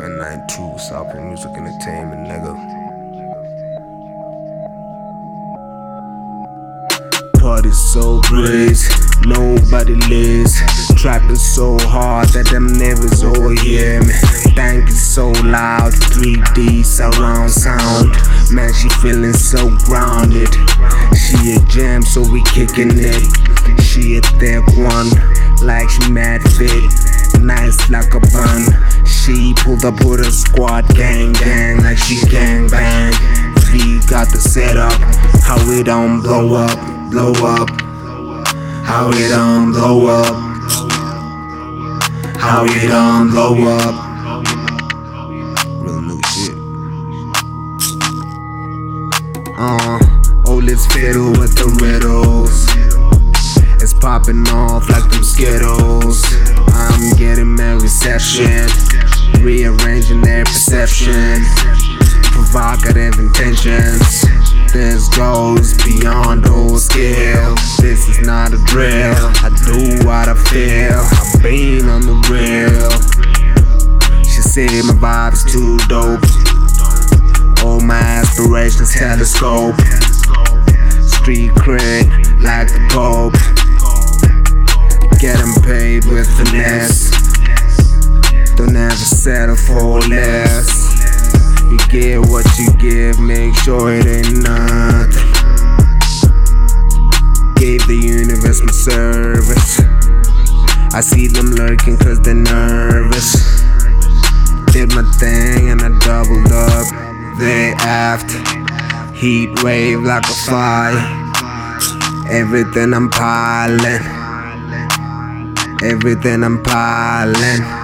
9-2, Southpaw Music Entertainment, nigga. Party so great, nobody lives. Trapping so hard that them niggas over hear me. Thank you so loud, 3D surround sound. Man, she feeling so grounded. She a jam, so we kicking it. She a thick one, like she mad fit. Nice like a bun. She pulled up with a squad gang gang, like she gang bang. We got the setup, how we don't blow up, blow up. How we don't blow up. How we don't blow up. Real new shit. Uh, let's fiddle with the riddles. It's popping off like them Skittles. I'm getting my reception, rearranging their perception, provocative intentions. This goes beyond all skill. This is not a drill. I do what I feel. I've been on the real. She said my vibe's too dope. All my aspirations telescope. Street cred like the Pope. Getting paid with finesse. Don't ever settle for less. You get what you give, make sure it ain't nothing. Gave the universe my service. I see them lurking cause they're nervous. Did my thing and I doubled up. They after Heat wave like a fire. Everything I'm piling. Everything I'm piling.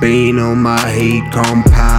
Being on my heat compiling.